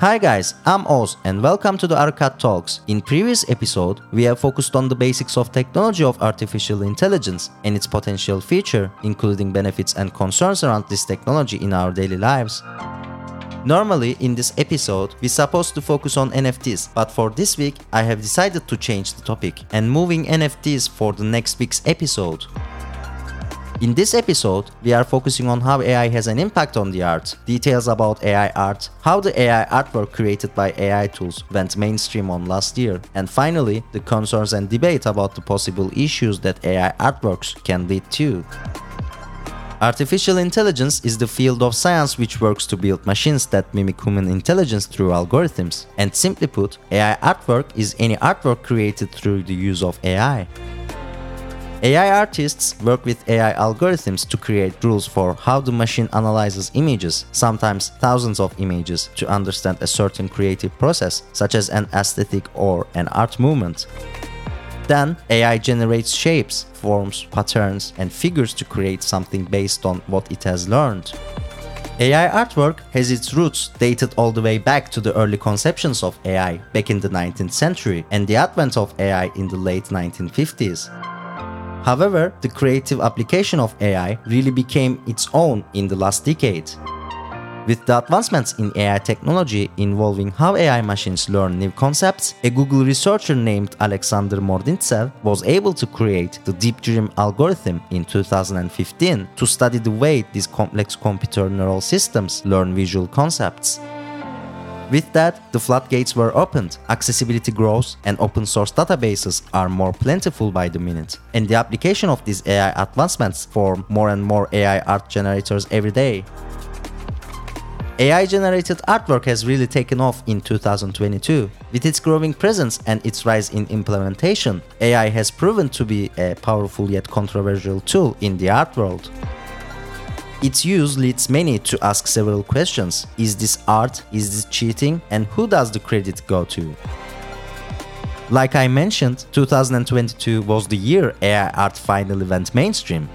Hi guys, I'm Oz and welcome to the ARUCAD Talks. In previous episode, we have focused on the basics of technology of artificial intelligence and its potential future, including benefits and concerns around this technology in our daily lives. Normally, in this episode, we're supposed to focus on NFTs, but for this week, I have decided to change the topic and moving NFTs for the next week's episode. In this episode, we are focusing on how AI has an impact on the art, details about AI art, how the AI artwork created by AI tools went mainstream on last year, and finally, the concerns and debate about the possible issues that AI artworks can lead to. Artificial intelligence is the field of science which works to build machines that mimic human intelligence through algorithms. And simply put, AI artwork is any artwork created through the use of AI. AI artists work with AI algorithms to create rules for how the machine analyzes images, sometimes thousands of images, to understand a certain creative process, such as an aesthetic or an art movement. Then AI generates shapes, forms, patterns, and figures to create something based on what it has learned. AI artwork has its roots dated all the way back to the early conceptions of AI back in the 19th century and the advent of AI in the late 1950s. However, the creative application of AI really became its own in the last decade. With the advancements in AI technology involving how AI machines learn new concepts, a Google researcher named Alexander Mordvintsev was able to create the Deep Dream algorithm in 2015 to study the way these complex computer neural systems learn visual concepts. With that, the floodgates were opened, accessibility grows, and open source databases are more plentiful by the minute. And the application of these AI advancements form more and more AI art generators every day. AI generated artwork has really taken off in 2022. With its growing presence and its rise in implementation, AI has proven to be a powerful yet controversial tool in the art world. Its use leads many to ask several questions. Is this art? Is this cheating? And who does the credit go to? Like I mentioned, 2022 was the year AI art finally went mainstream.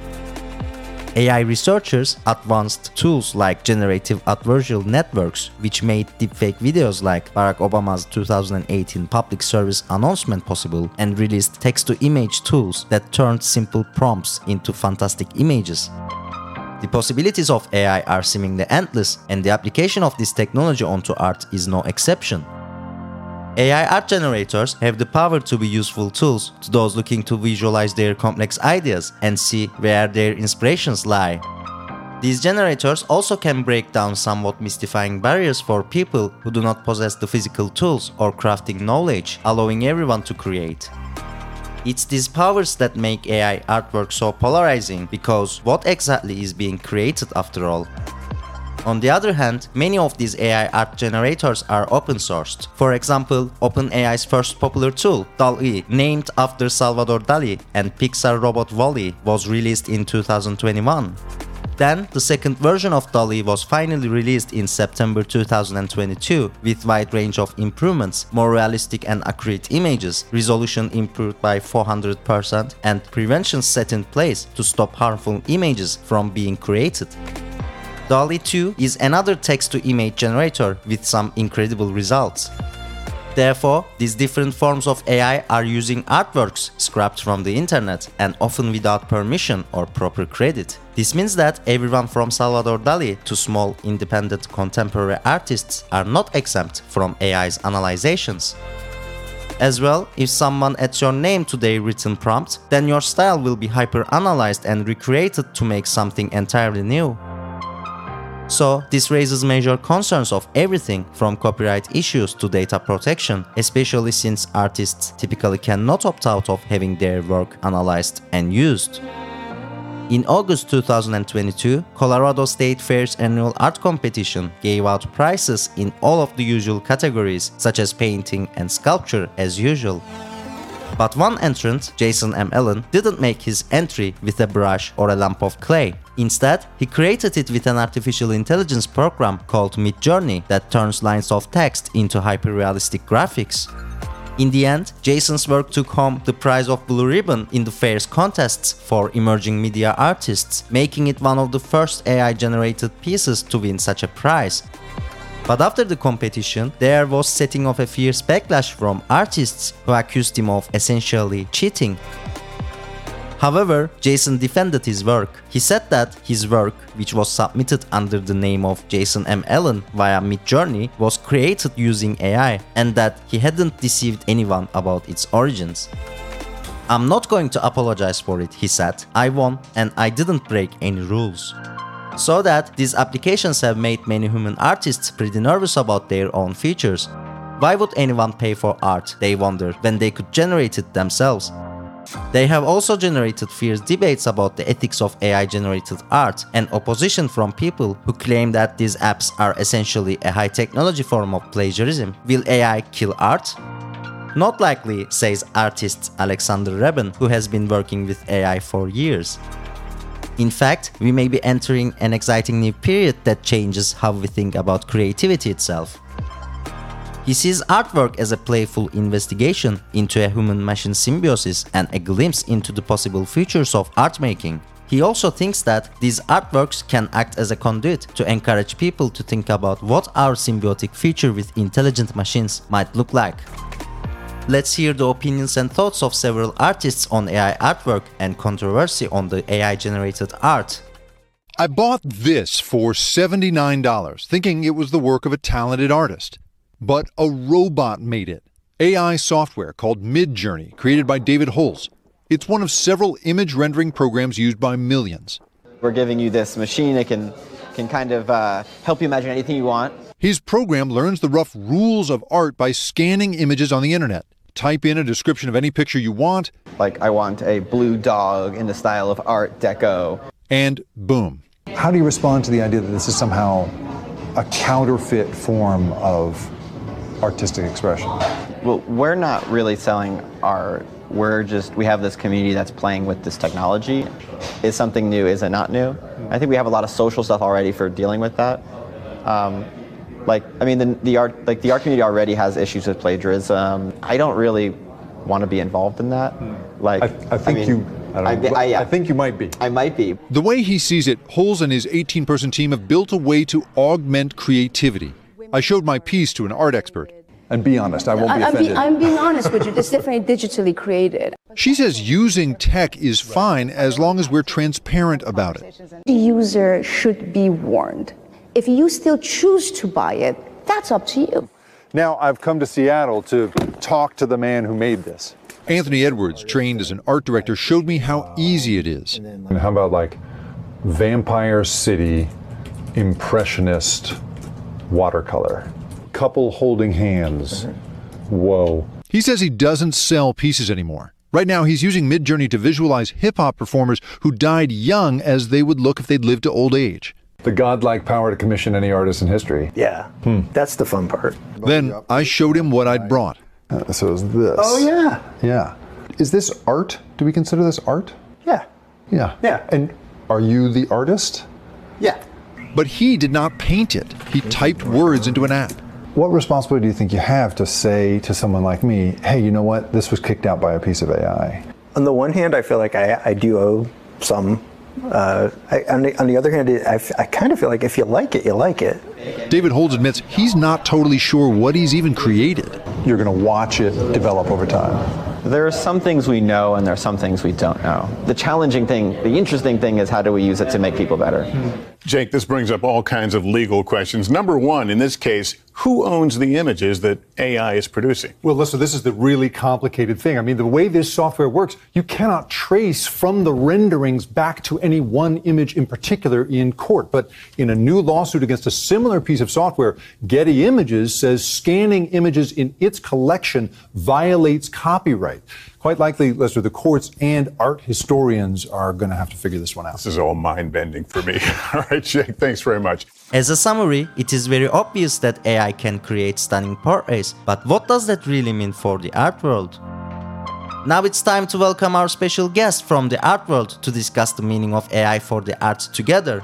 AI researchers advanced tools like generative adversarial networks, which made deepfake videos like Barack Obama's 2018 public service announcement possible, and released text to image tools that turned simple prompts into fantastic images. The possibilities of AI are seemingly endless, and the application of this technology onto art is no exception. AI art generators have the power to be useful tools to those looking to visualize their complex ideas and see where their inspirations lie. These generators also can break down somewhat mystifying barriers for people who do not possess the physical tools or crafting knowledge, allowing everyone to create. It's these powers that make AI artwork so polarizing because what exactly is being created after all? On the other hand, many of these AI art generators are open sourced. For example, OpenAI's first popular tool, DALL-E, named after Salvador Dali, and Pixar robot WALL-E was released in 2021. Then, the second version of DALL-E was finally released in September 2022 with wide range of improvements, more realistic and accurate images, resolution improved by 400% and prevention set in place to stop harmful images from being created. DALL-E 2 is another text-to-image generator with some incredible results. Therefore, these different forms of AI are using artworks scrapped from the internet and often without permission or proper credit. This means that everyone from Salvador Dali to small independent contemporary artists are not exempt from AI's analyzations. As well, if someone adds your name to their written prompt, then your style will be hyper analyzed and recreated to make something entirely new. So, this raises major concerns of everything from copyright issues to data protection, especially since artists typically cannot opt out of having their work analyzed and used. In August 2022, Colorado State Fair's annual art competition gave out prizes in all of the usual categories, such as painting and sculpture, as usual. But one entrant, Jason M. Allen, didn't make his entry with a brush or a lump of clay. Instead, he created it with an artificial intelligence program called Midjourney that turns lines of text into hyper-realistic graphics. In the end, Jason's work took home the prize of Blue Ribbon in the fair's contests for emerging media artists, making it one of the first AI generated pieces to win such a prize. But after the competition, there was setting off a fierce backlash from artists who accused him of essentially cheating. However, Jason defended his work. He said that his work, which was submitted under the name of Jason M. Allen via Midjourney, was created using AI and that he hadn't deceived anyone about its origins. I'm not going to apologize for it, he said. I won and I didn't break any rules. So that these applications have made many human artists pretty nervous about their own features. Why would anyone pay for art, they wonder, when they could generate it themselves? They have also generated fierce debates about the ethics of AI generated art and opposition from people who claim that these apps are essentially a high technology form of plagiarism. Will AI kill art? Not likely, says artist Alexander Reben, who has been working with AI for years. In fact, we may be entering an exciting new period that changes how we think about creativity itself. He sees artwork as a playful investigation into a human machine symbiosis and a glimpse into the possible futures of art making. He also thinks that these artworks can act as a conduit to encourage people to think about what our symbiotic future with intelligent machines might look like. Let's hear the opinions and thoughts of several artists on AI artwork and controversy on the AI generated art. I bought this for $79, thinking it was the work of a talented artist. But a robot made it. AI software called Midjourney, created by David Holz. It's one of several image rendering programs used by millions. We're giving you this machine. It can, can kind of uh, help you imagine anything you want. His program learns the rough rules of art by scanning images on the internet. Type in a description of any picture you want. Like, I want a blue dog in the style of Art Deco. And boom. How do you respond to the idea that this is somehow a counterfeit form of artistic expression? Well, we're not really selling art. We're just, we have this community that's playing with this technology. Is something new? Is it not new? I think we have a lot of social stuff already for dealing with that. Um, like, I mean, the, the art, like the art community already has issues with plagiarism. I don't really want to be involved in that. Hmm. Like, I, I think mean, you. I, don't know, I, I, yeah, I think you might be. I might be. The way he sees it, Holz and his 18 person team have built a way to augment creativity. I showed my piece to an art expert. And be honest, I won't be I'm, offended. be, I'm being honest with you. It's definitely digitally created. She says using tech is fine as long as we're transparent about it. The user should be warned. If you still choose to buy it, that's up to you. Now, I've come to Seattle to talk to the man who made this. Anthony Edwards, trained as an art director, showed me how easy it is. And how about like Vampire City Impressionist watercolor? Couple holding hands. Mm-hmm. Whoa. He says he doesn't sell pieces anymore. Right now, he's using Midjourney to visualize hip hop performers who died young as they would look if they'd lived to old age. The godlike power to commission any artist in history. Yeah, that's the fun part. Then I showed him what I'd brought. Uh, so is this. Oh yeah, Yeah. Is this art? Do we consider this art? yeah, Yeah. Yeah. And are you the artist? yeah. But he did not paint it, he typed words into an app. What responsibility do you think you have to say to someone like me, hey, you know what? This was kicked out by a piece of AI? On the one hand, I feel like I, I do owe some. Uh, I, on, the, on the other hand, I kind of feel like if you like it, you like it. David Holz admits he's not totally sure what he's even created. You're going to watch it develop over time. There are some things we know and there are some things we don't know. The challenging thing, the interesting thing is how do we use it to make people better? Jake, this brings up all kinds of legal questions. Number one, in this case, who owns the images that AI is producing? Well, listen, this is the really complicated thing. I mean, the way this software works, you cannot trace from the renderings back to any one image in particular in court. But in a new lawsuit against a similar piece of software, Getty Images says scanning images in its collection violates copyright. Quite likely, Lester, the courts and art historians are going to have to figure this one out. This is all mind bending for me. all right, Jake, thanks very much. As a summary, it is very obvious that AI can create stunning portraits, but what does that really mean for the art world? Now it's time to welcome our special guest from the art world to discuss the meaning of AI for the arts together.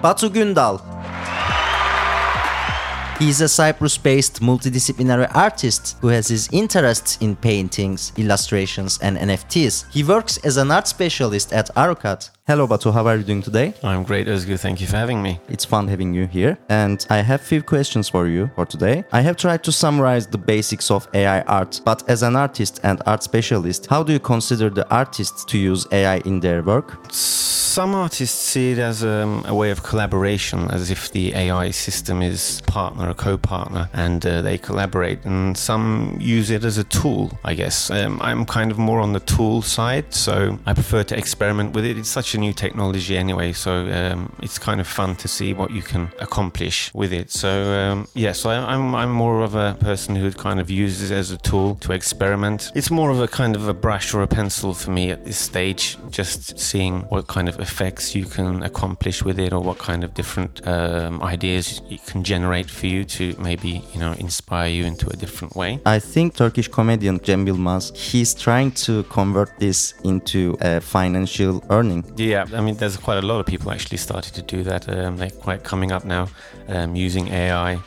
Batu Gündal. He is a Cyprus-based multidisciplinary artist who has his interests in paintings, illustrations and NFTs. He works as an art specialist at ARUCAD. Hello, Batu. How are you doing today? I'm great, Özgür. Thank you for having me. It's fun having you here. And I have few questions for you for today. I have tried to summarize the basics of AI art, but as an artist and art specialist, how do you consider the artists to use AI in their work? Some artists see it as um, a way of collaboration, as if the AI system is partner, a co-partner, and uh, they collaborate. And some use it as a tool, I guess. Um, I'm kind of more on the tool side, so I prefer to experiment with it. It's such a new technology anyway, so um, it's kind of fun to see what you can accomplish with it. So um, yeah, so I, I'm I'm more of a person who kind of uses it as a tool to experiment. It's more of a kind of a brush or a pencil for me at this stage, just seeing what kind of effects you can accomplish with it, or what kind of different um, ideas it can generate for you to maybe you know inspire you into a different way. I think Turkish comedian Cem Yılmaz, he's trying to convert this into a financial earning. Yeah, I mean, there's quite a lot of people actually started to do that. Um, they're quite coming up now um, using AI,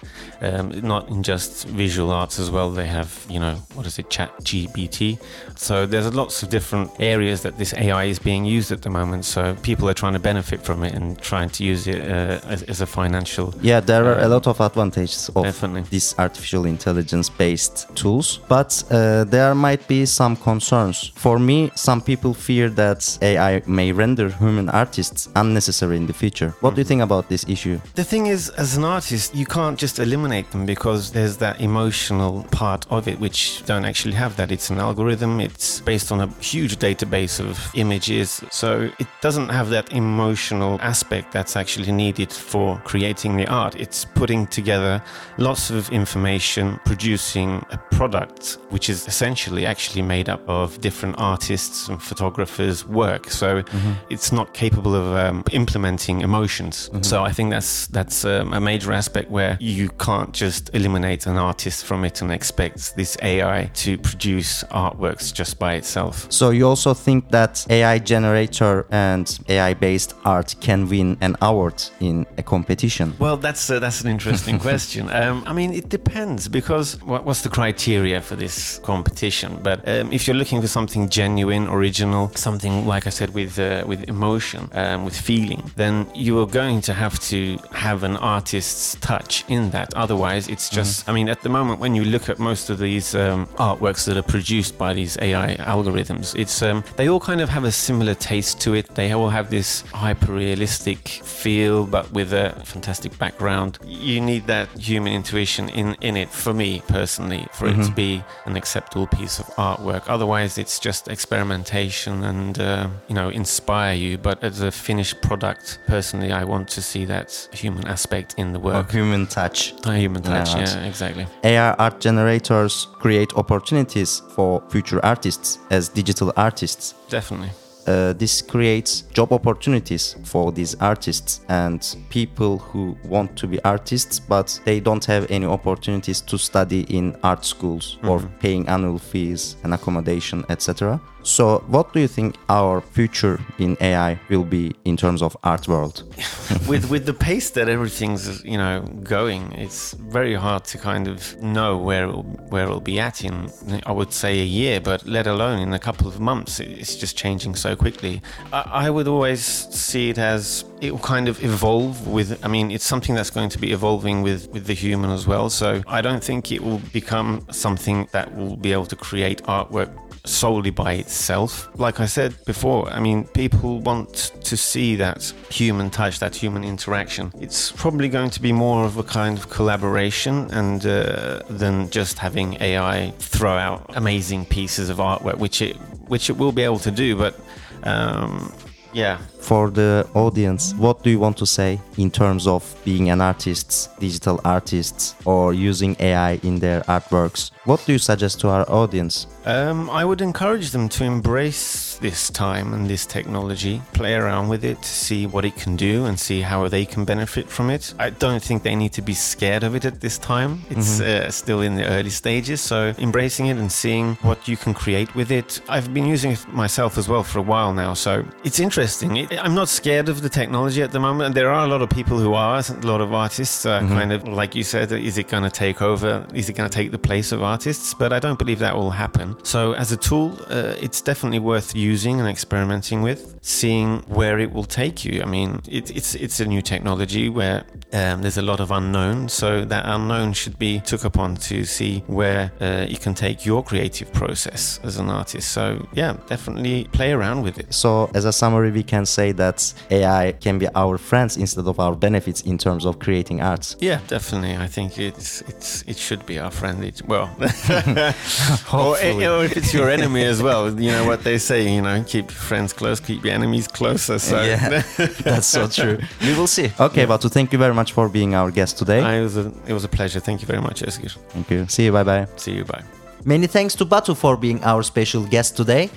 um, not in just visual arts as well. They have, you know, what is it, Chat GPT. So there's lots of different areas that this AI is being used at the moment. So people are trying to benefit from it and trying to use it uh, as, as, a financial. Yeah, there are a lot of advantages of definitely. these artificial intelligence based tools, but uh, there might be some concerns. For me, some people fear that AI may render human artists unnecessary in the future. What mm-hmm. do you think about this issue? The thing is, as an artist, you can't just eliminate them because there's that emotional part of it which don't actually have that. It's an algorithm, it's based on a huge database of images, so it doesn't have that emotional aspect that's actually needed for creating the art. It's putting together lots of information, producing a product which is essentially actually made up of different artists and photographers' work. So mm-hmm. It's not capable of um, implementing emotions. Mm-hmm. So I think that's that's um, a major aspect where you can't just eliminate an artist from it and expect this AI to produce artworks just by itself. So you also think that AI generator and AI based art can win an award in a competition? Well, that's uh, that's an interesting question. Um, I mean, it depends because what, what's the criteria for this competition? But um, if you're looking for something genuine, original, something like I said with uh, with emotion, um, with feeling, then you are going to have to have an artist's touch in that. Otherwise, it's mm-hmm. just. Mm-hmm. I mean, at the moment, when you look at most of these um, artworks that are produced by these AI algorithms, it's um, they all kind of have a similar taste to it. They all have this hyper realistic feel, but with a fantastic background. You need that human intuition in in it. For me personally, for mm-hmm. it to mm-hmm. be an acceptable piece of artwork. Otherwise, it's just experimentation and uh, you know inspire you. But as a finished product, personally, I want to see that human aspect in the work. Or human touch. A human touch, yeah, yeah, exactly. AI art generators create opportunities for future artists as digital artists. Definitely uh, this creates job opportunities for these artists and people who want to be artists but they don't have any opportunities to study in art schools mm-hmm. or paying annual fees and accommodation etc so, what do you think our future in AI will be in terms of art world? with with the pace that everything's you know going, it's very hard to kind of know where it'll, where it'll be at in I would say a year, but let alone in a couple of months. It's just changing so quickly. I, I would always see it as it will kind of evolve with. I mean, it's something that's going to be evolving with with the human as well. So I don't think it will become something that will be able to create artwork solely by itself. Like I said before, I mean, people want to see that human touch, that human interaction. It's probably going to be more of a kind of collaboration and uh, than just having AI throw out amazing pieces of artwork, which it which it will be able to do, but. Um, yeah. For the audience, what do you want to say in terms of being an artist, digital artists, or using AI in their artworks? What do you suggest to our audience? Um, I would encourage them to embrace this time and this technology, play around with it see what it can do and see how they can benefit from it. I don't think they need to be scared of it at this time. It's mm-hmm. uh, still in the early stages, so embracing it and seeing what you can create with it. I've been using it myself as well for a while now, so it's interesting. It, I'm not scared of the technology at the moment, and there are a lot of people who are, a lot of artists, uh, mm-hmm. kind of like you said, is it going to take over? Is it going to take the place of artists? But I don't believe that will happen. So, as a tool, uh, it's definitely worth using and experimenting with, seeing where it will take you. I mean, it, it's it's a new technology where um, there's a lot of unknown, so that unknown should be took upon to see where uh, you can take your creative process as an artist. So yeah, definitely play around with it. So, as a summary, we can say that AI can be our friends instead of our benefits in terms of creating arts. Yeah, definitely. I think it's it's it should be our friend. It, well, or, or if it's your enemy as well. You know what they say. You know, keep friends close, keep your enemies closer. So Yeah, that's so true. We will see. Okay, Batu, thank you very much for being our guest today. I was a, it was a pleasure. Thank you very much, Özgür. Thank you. See you. Bye bye. See you. Bye. Many thanks to Batu for being our special guest today.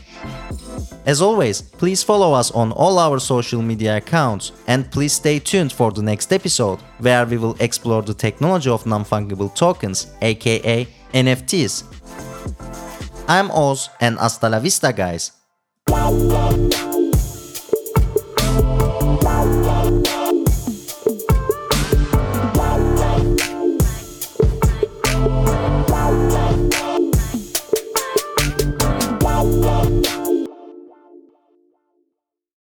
As always, please follow us on all our social media accounts and please stay tuned for the next episode where we will explore the technology of non fungible tokens, aka NFTs. I'm Oz and hasta la vista, guys.